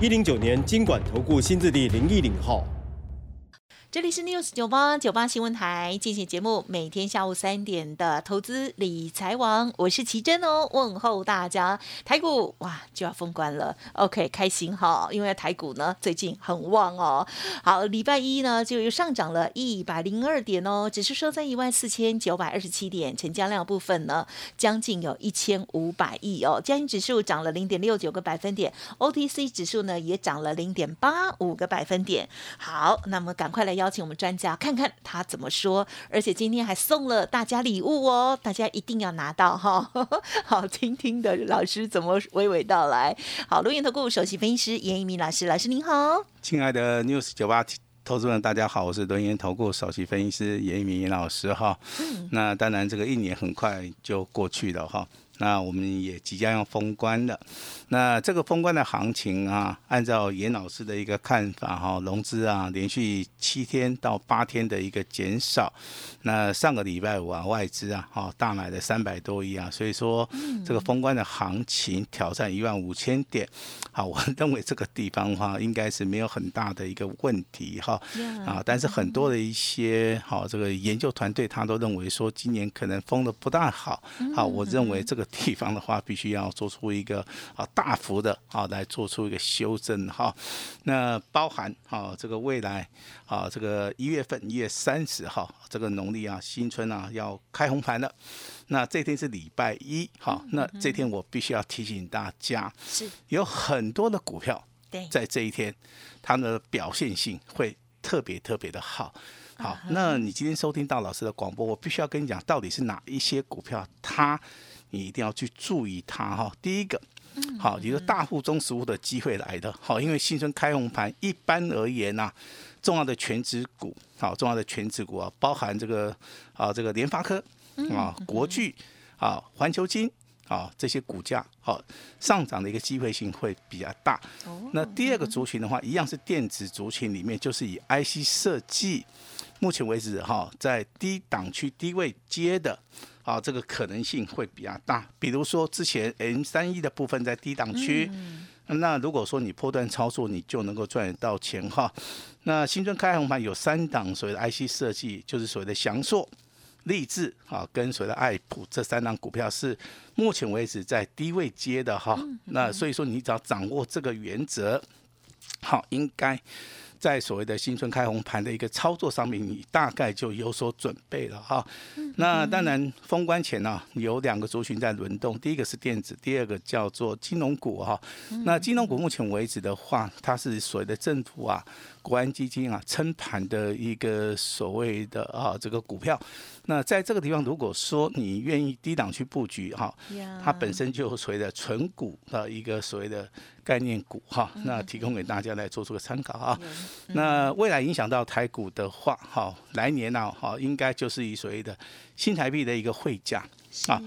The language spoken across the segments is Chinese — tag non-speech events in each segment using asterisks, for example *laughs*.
一零九年经管投顾新字第零一零号。这里是 News 九八九八新闻台进行节目，每天下午三点的投资理财王，我是奇珍哦，问候大家。台股哇就要封关了，OK 开心哈，因为台股呢最近很旺哦。好，礼拜一呢就又上涨了一百零二点哦，只是说在一万四千九百二十七点，成交量部分呢将近有一千五百亿哦，加权指数涨了零点六九个百分点，OTC 指数呢也涨了零点八五个百分点。好，那么赶快来。邀请我们专家看看他怎么说，而且今天还送了大家礼物哦，大家一定要拿到哈。*laughs* 好，听听的老师怎么娓娓道来。好，录音投顾首席分析师严一鸣老师，老师您好。亲爱的 News 九八投资人，大家好，我是轮研投顾首席分析师严一鸣严老师哈。那当然，这个一年很快就过去了哈。那我们也即将要封关了。那这个封关的行情啊，按照严老师的一个看法哈，融资啊连续七天到八天的一个减少。那上个礼拜五啊，外资啊哈大买了三百多亿啊，所以说这个封关的行情挑战一万五千点。好，我 *laughs* 认为这个地方的话应该是没有很大的一个问题哈。啊，但是很多的一些好这个研究团队他都认为说今年可能封的不大好。好，我认为这个地方的话必须要做出一个啊。大幅的啊，来做出一个修正哈，那包含啊，这个未来啊，这个一月份一月三十号，这个农历啊，新春啊要开红盘了，那这天是礼拜一，好，那这天我必须要提醒大家，是。有很多的股票在这一天，它的表现性会特别特别的好，好，那你今天收听到老师的广播，我必须要跟你讲，到底是哪一些股票，它你一定要去注意它哈，第一个。好，你的大户中实物的机会来的，好，因为新春开红盘，一般而言呐，重要的全指股，好，重要的全指股啊，包含这个啊，这个联发科啊，国巨啊，环球金啊，这些股价好上涨的一个机会性会比较大。那第二个族群的话，一样是电子族群里面，就是以 IC 设计，目前为止哈，在低档区低位接的。啊，这个可能性会比较大。比如说之前 M 三一的部分在低档区，那如果说你破断操作，你就能够赚得到钱哈。那新春开红盘有三档所谓的 IC 设计，就是所谓的翔硕、立志啊，跟所谓的爱普这三档股票是目前为止在低位接的哈。那所以说你只要掌握这个原则，好，应该。在所谓的新春开红盘的一个操作上面，你大概就有所准备了哈。那当然，封关前呢，有两个族群在轮动，第一个是电子，第二个叫做金融股哈。那金融股目前为止的话，它是所谓的政府啊。国安基金啊，撑盘的一个所谓的啊这个股票，那在这个地方，如果说你愿意低档去布局哈，它本身就所谓的纯股的一个所谓的概念股哈，那提供给大家来做出个参考啊。那未来影响到台股的话，哈，来年呢，哈，应该就是以所谓的新台币的一个汇价啊。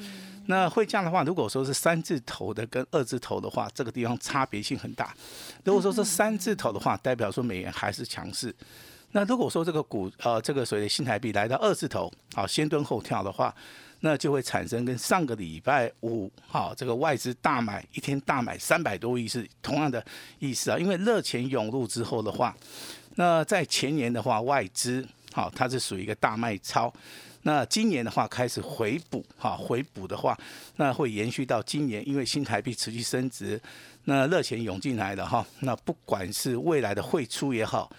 那会这样的话，如果说是三字头的跟二字头的话，这个地方差别性很大。如果说是三字头的话，代表说美元还是强势。那如果说这个股呃这个所谓的新台币来到二字头，好先蹲后跳的话，那就会产生跟上个礼拜五好这个外资大买一天大买三百多亿是同样的意思啊。因为热钱涌入之后的话，那在前年的话外资好它是属于一个大卖超。那今年的话开始回补，哈，回补的话，那会延续到今年，因为新台币持续升值，那热钱涌进来的哈，那不管是未来的汇出也好，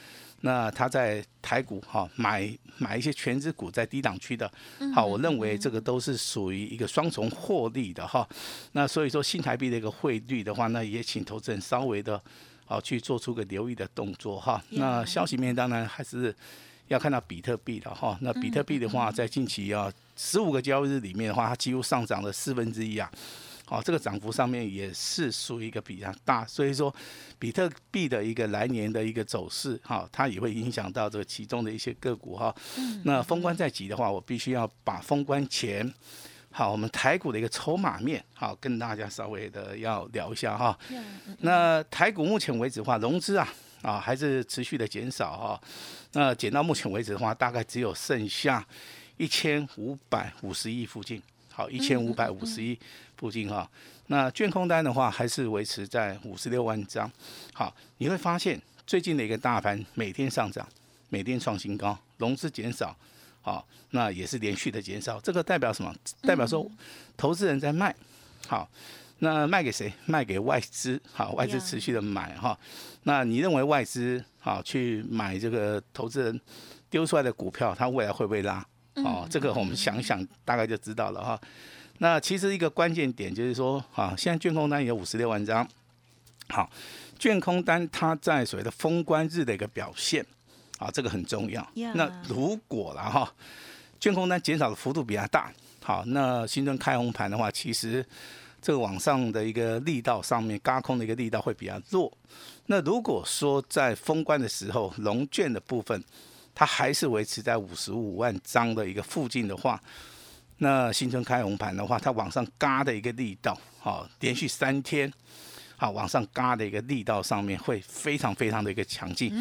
那他在台股哈买买一些全资股在低档区的，好，我认为这个都是属于一个双重获利的哈。那所以说新台币的一个汇率的话，那也请投资人稍微的，好去做出个留意的动作哈。那消息面当然还是。要看到比特币的哈，那比特币的话，在近期啊十五个交易日里面的话，它几乎上涨了四分之一啊。好，这个涨幅上面也是属于一个比较大，所以说比特币的一个来年的一个走势，哈，它也会影响到这个其中的一些个股哈。那封关在即的话，我必须要把封关前，好，我们台股的一个筹码面，好，跟大家稍微的要聊一下哈。那台股目前为止的话，融资啊，啊，还是持续的减少哈。那减到目前为止的话，大概只有剩下一千五百五十亿附近。好，一千五百五十亿附近哈，那券空单的话还是维持在五十六万张。好，你会发现最近的一个大盘每天上涨，每天创新高，融资减少，好，那也是连续的减少。这个代表什么？代表说投资人在卖。好，那卖给谁？卖给外资。好，外资持续的买哈。那你认为外资好去买这个投资人丢出来的股票，它未来会不会拉？哦，这个我们想想，大概就知道了哈。那其实一个关键点就是说，啊，现在卷空单有五十六万张。好，卷空单它在所谓的封关日的一个表现，啊，这个很重要。那如果了哈，卷空单减少的幅度比较大，好，那新增开红盘的话，其实这个往上的一个力道上面，嘎空的一个力道会比较弱。那如果说在封关的时候，龙卷的部分，它还是维持在五十五万张的一个附近的话，那新春开红盘的话，它往上嘎的一个力道，好，连续三天，好往上嘎的一个力道上面会非常非常的一个强劲，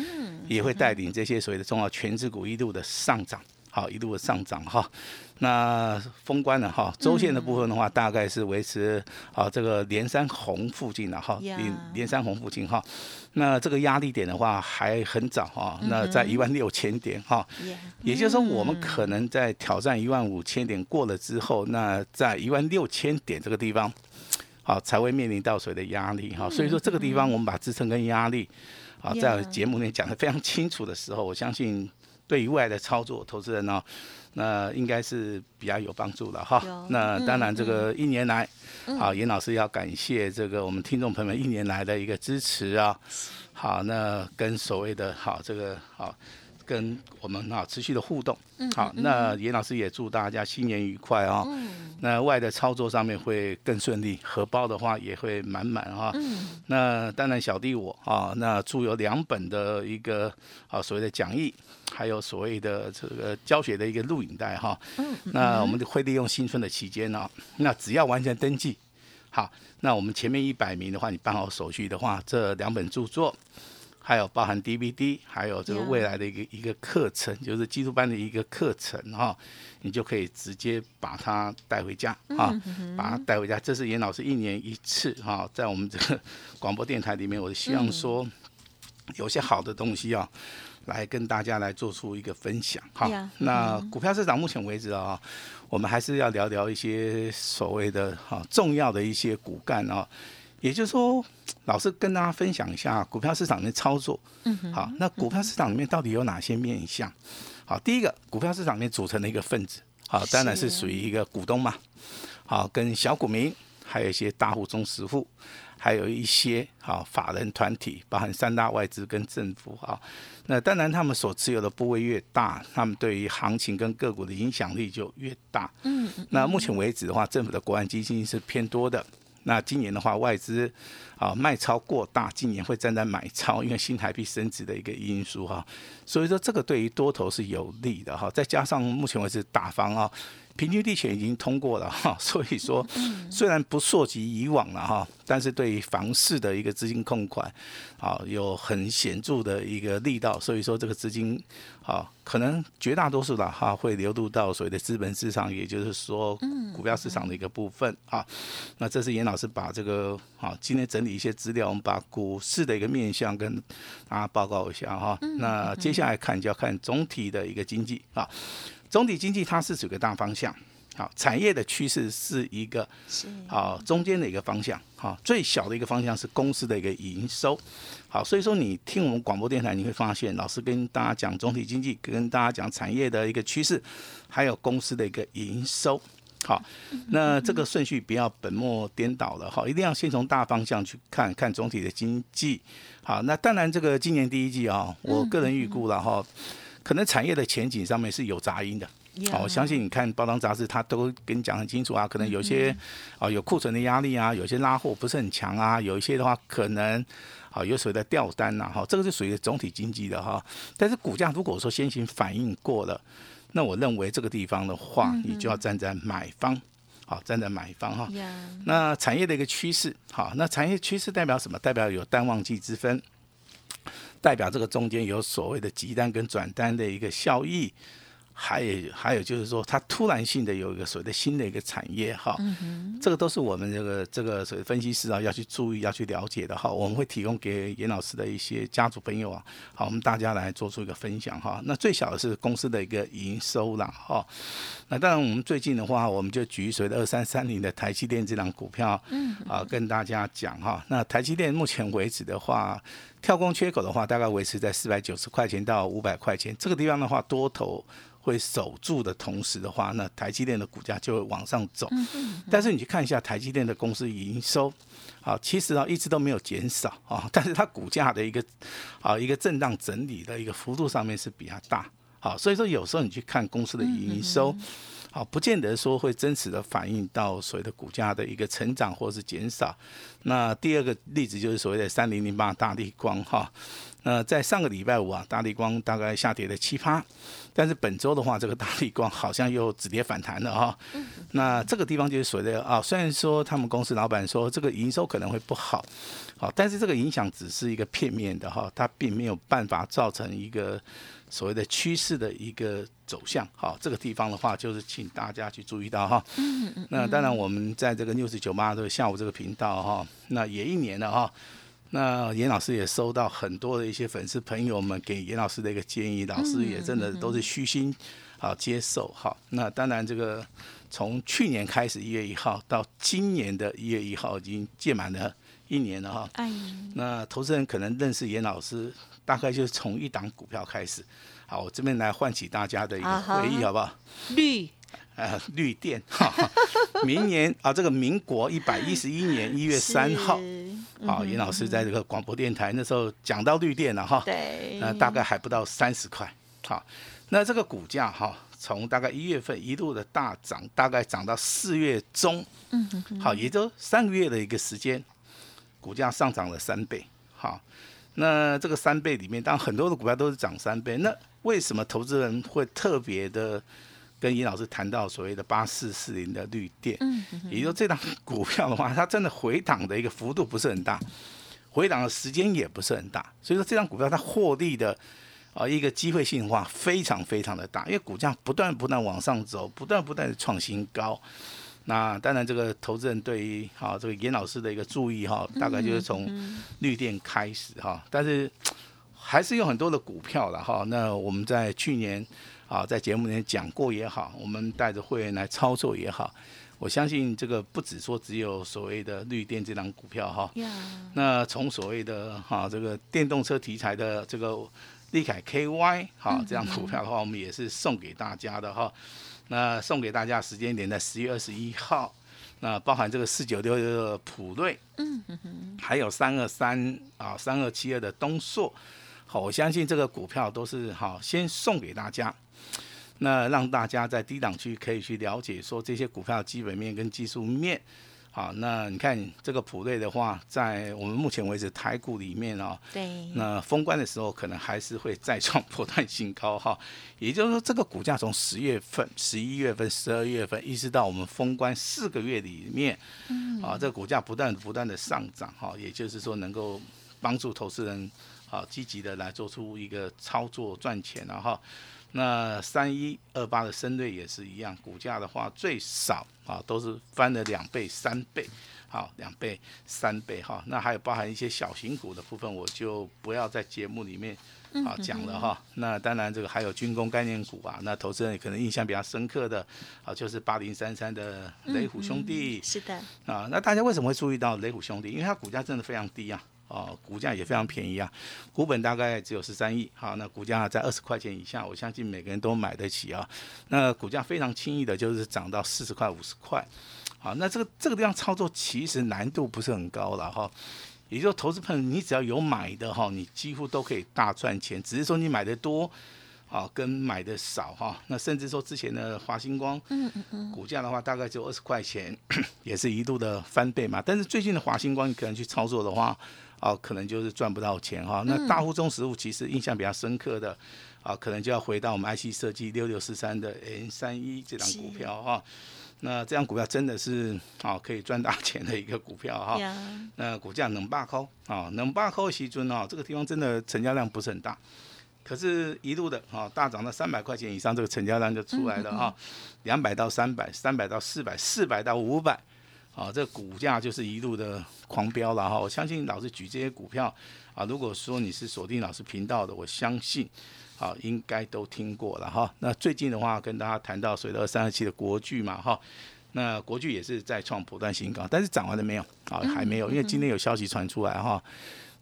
也会带领这些所谓的重要全指股一路的上涨。好，一路的上涨哈，那封关了哈，周线的部分的话，大概是维持啊这个连山红附近的哈，连连山红附近哈，那这个压力点的话还很早哈，那在一万六千点哈，也就是说我们可能在挑战一万五千点过了之后，那在一万六千点这个地方，好才会面临到水的压力哈，所以说这个地方我们把支撑跟压力，啊在节目里面讲的非常清楚的时候，我相信。对于未来的操作，投资人呢，那应该是比较有帮助的哈。那当然，这个一年来，好，严老师要感谢这个我们听众朋友们一年来的一个支持啊。好，那跟所谓的好这个好。跟我们啊持续的互动，好，那严老师也祝大家新年愉快啊。那外的操作上面会更顺利，荷包的话也会满满哈。那当然小弟我啊，那祝有两本的一个啊所谓的讲义，还有所谓的这个教学的一个录影带哈。那我们会利用新春的期间呢，那只要完成登记，好，那我们前面一百名的话，你办好手续的话，这两本著作。还有包含 DVD，还有这个未来的一个一个课程，就是基础班的一个课程哈，你就可以直接把它带回家啊，把它带回家。这是严老师一年一次哈，在我们这个广播电台里面，我希望说有些好的东西啊，来跟大家来做出一个分享哈。那股票市场目前为止啊，我们还是要聊聊一些所谓的哈重要的一些骨干啊。也就是说，老师跟大家分享一下股票市场的操作。嗯好，那股票市场里面到底有哪些面向？好，第一个，股票市场里面组成的一个分子，好，当然是属于一个股东嘛。好，跟小股民，还有一些大户、中实户，还有一些好法人团体，包含三大外资跟政府。好，那当然他们所持有的部位越大，他们对于行情跟个股的影响力就越大。嗯。那目前为止的话，政府的国安基金是偏多的。那今年的话，外资啊卖超过大，今年会站在买超，因为新台币升值的一个因素哈，所以说这个对于多头是有利的哈，再加上目前为止打方啊。平均地权已经通过了 *laughs* 哈，所以说虽然不溯及以往了哈，但是对于房市的一个资金控款，啊有很显著的一个力道，所以说这个资金啊可能绝大多数的哈会流入到所谓的资本市场，也就是说股票市场的一个部分啊。那这是严老师把这个啊今天整理一些资料，我们把股市的一个面向跟大家报告一下哈。那接下来看就要看总体的一个经济啊。总体经济它是几个大方向，好，产业的趋势是一个，好，中间的一个方向，好，最小的一个方向是公司的一个营收，好，所以说你听我们广播电台，你会发现老师跟大家讲总体经济，跟大家讲产业的一个趋势，还有公司的一个营收，好，那这个顺序不要本末颠倒了，哈，一定要先从大方向去看看总体的经济，好，那当然这个今年第一季啊，我个人预估了哈。可能产业的前景上面是有杂音的，呀好，我相信你看包装杂志，它都跟你讲很清楚啊，可能有些啊有库存的压力啊，有些拉货不是很强啊，有一些的话可能啊有所谓的掉单呐，哈，这个是属于总体经济的哈。但是股价如果说先行反应过了，那我认为这个地方的话，你就要站在买方，好，站在买方哈。呀，那产业的一个趋势，好，那产业趋势代表什么？代表有淡旺季之分，代表这个中间有所谓的集单跟转单的一个效益，还有还有就是说，它突然性的有一个所谓的新的一个产业哈，这个都是我们这个这个所谓分析师啊要去注意要去了解的哈。我们会提供给严老师的一些家族朋友啊，好，我们大家来做出一个分享哈。那最小的是公司的一个营收啦哈。那当然，我们最近的话，我们就举所谓的二三三零的台积电这档股票，嗯，啊，跟大家讲哈。那台积电目前为止的话，跳空缺口的话，大概维持在四百九十块钱到五百块钱这个地方的话，多头会守住的同时的话，那台积电的股价就会往上走。但是你去看一下台积电的公司营收，啊，其实啊一直都没有减少啊，*laughs* 但是它股价的一个啊一个震荡整理的一个幅度上面是比它大。好，所以说有时候你去看公司的营收，好，不见得说会真实的反映到所谓的股价的一个成长或是减少。那第二个例子就是所谓的三零零八大力光哈，那在上个礼拜五啊，大力光大概下跌了七趴，但是本周的话，这个大力光好像又止跌反弹了哈。那这个地方就是所谓的啊，虽然说他们公司老板说这个营收可能会不好，好，但是这个影响只是一个片面的哈，它并没有办法造成一个。所谓的趋势的一个走向，好，这个地方的话，就是请大家去注意到哈。嗯嗯。那当然，我们在这个六十九八的下午这个频道哈，那也一年了哈。那严老师也收到很多的一些粉丝朋友们给严老师的一个建议，老师也真的都是虚心好接受哈。那当然，这个从去年开始一月一号到今年的一月一号，已经届满了一年了哈。哎。那投资人可能认识严老师。大概就是从一档股票开始，好，我这边来唤起大家的一个回忆，好不好？绿，*laughs* 呃，绿电，哈，明年啊，这个民国一百一十一年一月三号，好，严老师在这个广播电台那时候讲到绿电了，哈，对，那大概还不到三十块，好，那这个股价哈，从大概一月份一路的大涨，大概涨到四月中，嗯好，也就三个月的一个时间，股价上涨了三倍，好。那这个三倍里面，当然很多的股票都是涨三倍。那为什么投资人会特别的跟尹老师谈到所谓的八四四零的绿电？嗯，也就说这档股票的话，它真的回档的一个幅度不是很大，回档的时间也不是很大。所以说这张股票它获利的啊一个机会性的话非常非常的大，因为股价不断不断往上走，不断不断的创新高。那当然，这个投资人对于哈这个严老师的一个注意哈，大概就是从绿电开始哈，但是还是有很多的股票了哈。那我们在去年啊在节目里面讲过也好，我们带着会员来操作也好，我相信这个不止说只有所谓的绿电这张股票哈。那从所谓的哈这个电动车题材的这个利凯 KY 哈这张股票的话，我们也是送给大家的哈。那送给大家时间点在十月二十一号，那包含这个四九六六的普瑞，嗯哼，还有三二三啊三二七二的东硕，好，我相信这个股票都是好，先送给大家，那让大家在低档区可以去了解说这些股票基本面跟技术面。好，那你看这个普瑞的话，在我们目前为止台股里面哦，对，那封关的时候可能还是会再创破断新高哈。也就是说，这个股价从十月份、十一月份、十二月份，一直到我们封关四个月里面，嗯，啊，这个股价不断不断的上涨哈，也就是说能够帮助投资人啊积极的来做出一个操作赚钱了哈。那三一二八的深瑞也是一样，股价的话最少啊都是翻了两倍、三倍，好两倍、三倍哈。那还有包含一些小型股的部分，我就不要在节目里面啊讲了哈。那当然这个还有军工概念股啊，那投资人可能印象比较深刻的啊就是八零三三的雷虎兄弟，是的啊。那大家为什么会注意到雷虎兄弟？因为它股价真的非常低啊。哦，股价也非常便宜啊，股本大概只有十三亿，好，那股价在二十块钱以下，我相信每个人都买得起啊。那股价非常轻易的，就是涨到四十块、五十块，好，那这个这个地方操作其实难度不是很高了哈。也就是投资朋友，你只要有买的哈，你几乎都可以大赚钱，只是说你买的多，好，跟买的少哈，那甚至说之前的华星光，嗯嗯嗯，股价的话大概只有二十块钱，也是一度的翻倍嘛。但是最近的华星光，你可能去操作的话，哦，可能就是赚不到钱哈。那大户中实物其实印象比较深刻的，啊，可能就要回到我们 IC 设计六六四三的 N 三一这张股票哈。那这张股票真的是啊，可以赚大钱的一个股票哈。那股价能八扣啊，能八扣西尊哦，这个地方真的成交量不是很大。可是，一路的啊大涨到三百块钱以上，这个成交量就出来了哈，两百到三百，三百到四百，四百到五百，啊，这股价就是一路的狂飙了哈。我相信老师举这些股票啊，如果说你是锁定老师频道的，我相信啊应该都听过了哈。那最近的话，跟大家谈到随着二三二七的国巨嘛哈，那国巨也是在创不断新高，但是涨完了没有啊？还没有，因为今天有消息传出来哈。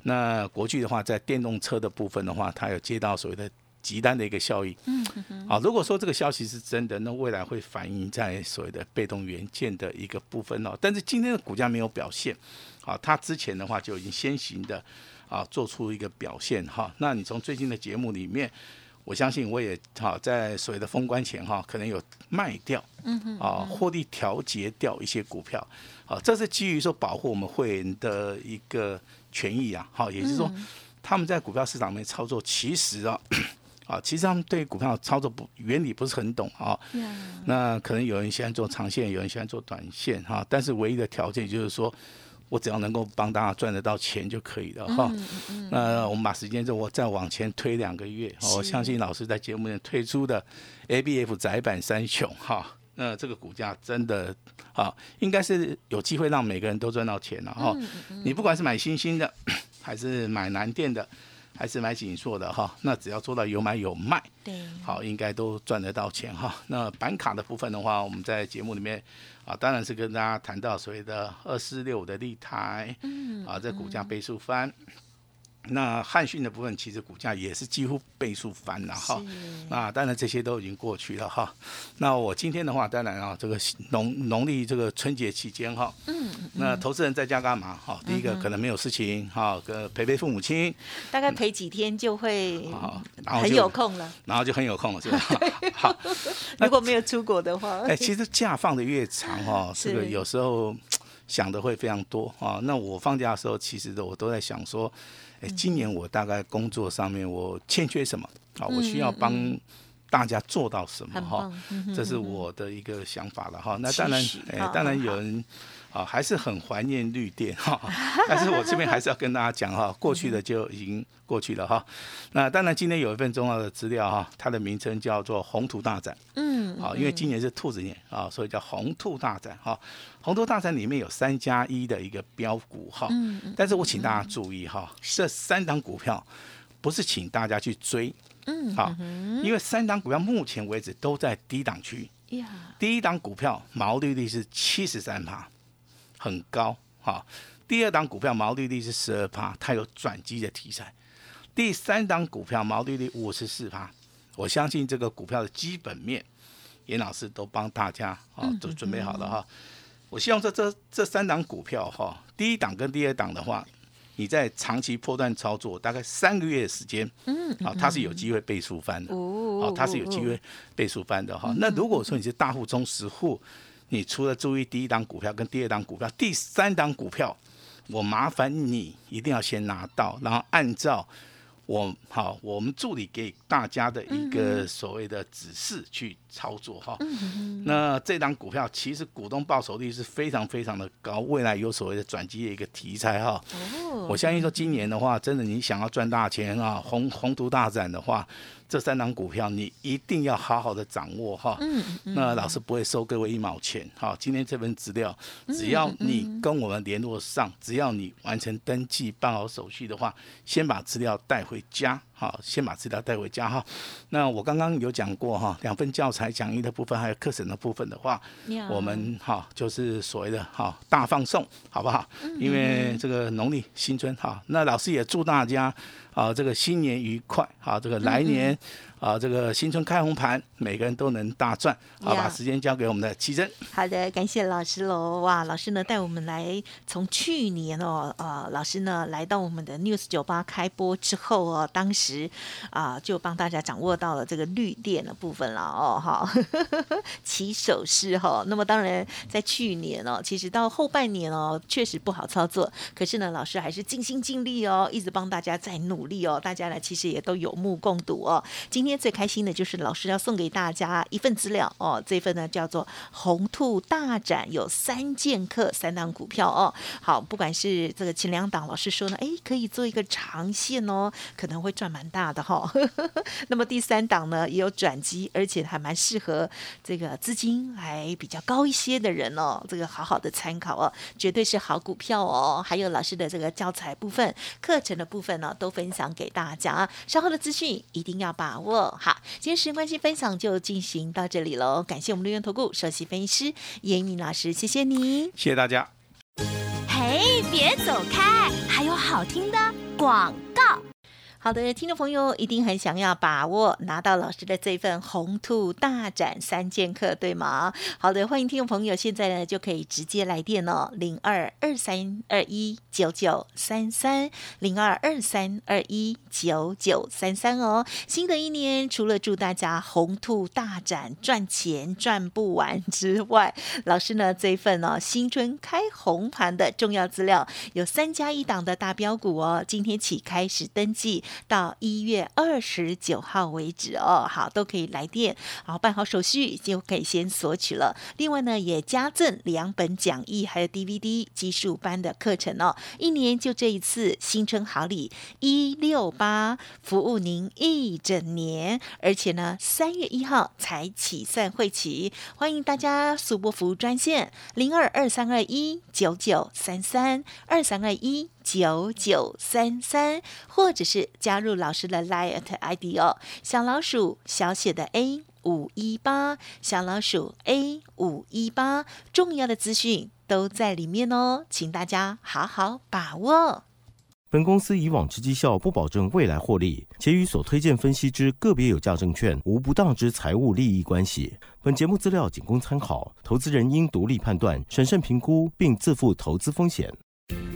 那国巨的话，在电动车的部分的话，它有接到所谓的急单的一个效益。嗯嗯。好，如果说这个消息是真的，那未来会反映在所谓的被动元件的一个部分哦。但是今天的股价没有表现，好，它之前的话就已经先行的啊做出一个表现哈。那你从最近的节目里面，我相信我也好在所谓的封关前哈，可能有卖掉，嗯哼，啊获利调节掉一些股票，啊，这是基于说保护我们会员的一个。权益啊，好，也就是说，他们在股票市场里面操作，其实啊，啊，其实他们对股票操作不原理不是很懂啊。那可能有人喜欢做长线，有人喜欢做短线哈。但是唯一的条件就是说，我只要能够帮大家赚得到钱就可以了哈。那我们把时间就我再往前推两个月，我相信老师在节目里推出的 A B F 窄板三雄哈。那这个股价真的啊，应该是有机会让每个人都赚到钱了哈。你不管是买新兴的，*coughs* 还是买南电的，还是蛮紧缩的哈，那只要做到有买有卖，对，好，应该都赚得到钱哈。那板卡的部分的话，我们在节目里面啊，当然是跟大家谈到所谓的二四六五的立台，嗯，啊，这股价倍数翻。那汉讯的部分，其实股价也是几乎倍数翻了哈。那当然这些都已经过去了哈。那我今天的话，当然啊，这个农农历这个春节期间哈，嗯，那投资人在家干嘛哈？第一个可能没有事情哈，陪陪父母亲，大概陪几天就会很有空了，然后就很有空了，是吧？*laughs* 好，如果没有出国的话，哎，其实假放的越长哈，这个有时候想的会非常多啊。那我放假的时候，其实我都在想说。哎，今年我大概工作上面我欠缺什么啊？我需要帮大家做到什么哈？这是我的一个想法了哈。那当然，哎，当然有人。啊，还是很怀念绿电哈，*laughs* 但是我这边还是要跟大家讲哈，过去的就已经过去了哈。那当然，今天有一份重要的资料哈，它的名称叫做红兔大展。嗯，好，因为今年是兔子年啊，所以叫红兔大展哈。红兔大展里面有三加一的一个标股哈，嗯但是我请大家注意哈，这三档股票不是请大家去追，嗯，好，因为三档股票目前为止都在低档区。呀，第一档股票毛利率是七十三趴。很高哈，第二档股票毛利率是十二趴，它有转机的题材。第三档股票毛利率五十四趴，我相信这个股票的基本面，严老师都帮大家啊都准备好了哈。我希望这这这三档股票哈，第一档跟第二档的话，你在长期破断操作，大概三个月的时间，嗯，好，它是有机会倍数翻的，哦，它是有机会倍数翻的哈。那如果说你是大户中实户，你除了注意第一档股票跟第二档股票，第三档股票，我麻烦你一定要先拿到，然后按照我好我们助理给大家的一个所谓的指示去操作哈。那这档股票其实股东报酬率是非常非常的高，未来有所谓的转机的一个题材哈。我相信说今年的话，真的你想要赚大钱啊，宏宏图大展的话。这三档股票你一定要好好的掌握哈，那老师不会收各位一毛钱哈。今天这份资料，只要你跟我们联络上，只要你完成登记办好手续的话，先把资料带回家哈，先把资料带回家哈。那我刚刚有讲过哈，两份教材讲义的部分还有课程的部分的话，我们哈就是所谓的哈大放送，好不好？因为这个农历新春哈，那老师也祝大家。啊，这个新年愉快！好，这个来年啊，这个新春开红盘，每个人都能大赚。好，把时间交给我们的奇珍。好的，感谢老师喽！哇，老师呢带我们来从去年哦，呃，老师呢来到我们的 News 酒吧开播之后哦，当时。时啊，就帮大家掌握到了这个绿电的部分了哦，哈，*laughs* 起手势哈。那么当然，在去年哦，其实到后半年哦，确实不好操作，可是呢，老师还是尽心尽力哦，一直帮大家在努力哦，大家呢其实也都有目共睹哦。今天天最开心的就是老师要送给大家一份资料哦，这份呢叫做红兔大展，有三剑客三档股票哦。好，不管是这个前两档，老师说呢，哎，可以做一个长线哦，可能会赚蛮大的哈。*laughs* 那么第三档呢，也有转机，而且还蛮适合这个资金还比较高一些的人哦，这个好好的参考哦，绝对是好股票哦。还有老师的这个教材部分、课程的部分呢，都分享给大家。稍后的资讯一定要把握。好，今天时间关系，分享就进行到这里喽。感谢我们绿源投顾首席分析师严敏老师，谢谢你，谢谢大家。嘿，别走开，还有好听的广告。好的，听众朋友一定很想要把握拿到老师的这份红兔大展三剑客，对吗？好的，欢迎听众朋友现在呢就可以直接来电哦，零二二三二一九九三三零二二三二一九九三三哦。新的一年，除了祝大家红兔大展赚钱赚不完之外，老师呢这份呢新春开红盘的重要资料有三加一档的大标股哦，今天起开始登记。到一月二十九号为止哦，好，都可以来电，然后办好手续就可以先索取了。另外呢，也加赠两本讲义，还有 DVD 技术班的课程哦。一年就这一次新春好礼一六八，服务您一整年，而且呢，三月一号才起算会期，欢迎大家速播服务专线零二二三二一九九三三二三二一。九九三三，或者是加入老师的 Light ID 哦，小老鼠小写的 A 五一八，小老鼠 A 五一八，重要的资讯都在里面哦，请大家好好把握。本公司以往之绩效不保证未来获利，且与所推荐分析之个别有价证券无不当之财务利益关系。本节目资料仅供参考，投资人应独立判断、审慎评估，并自负投资风险。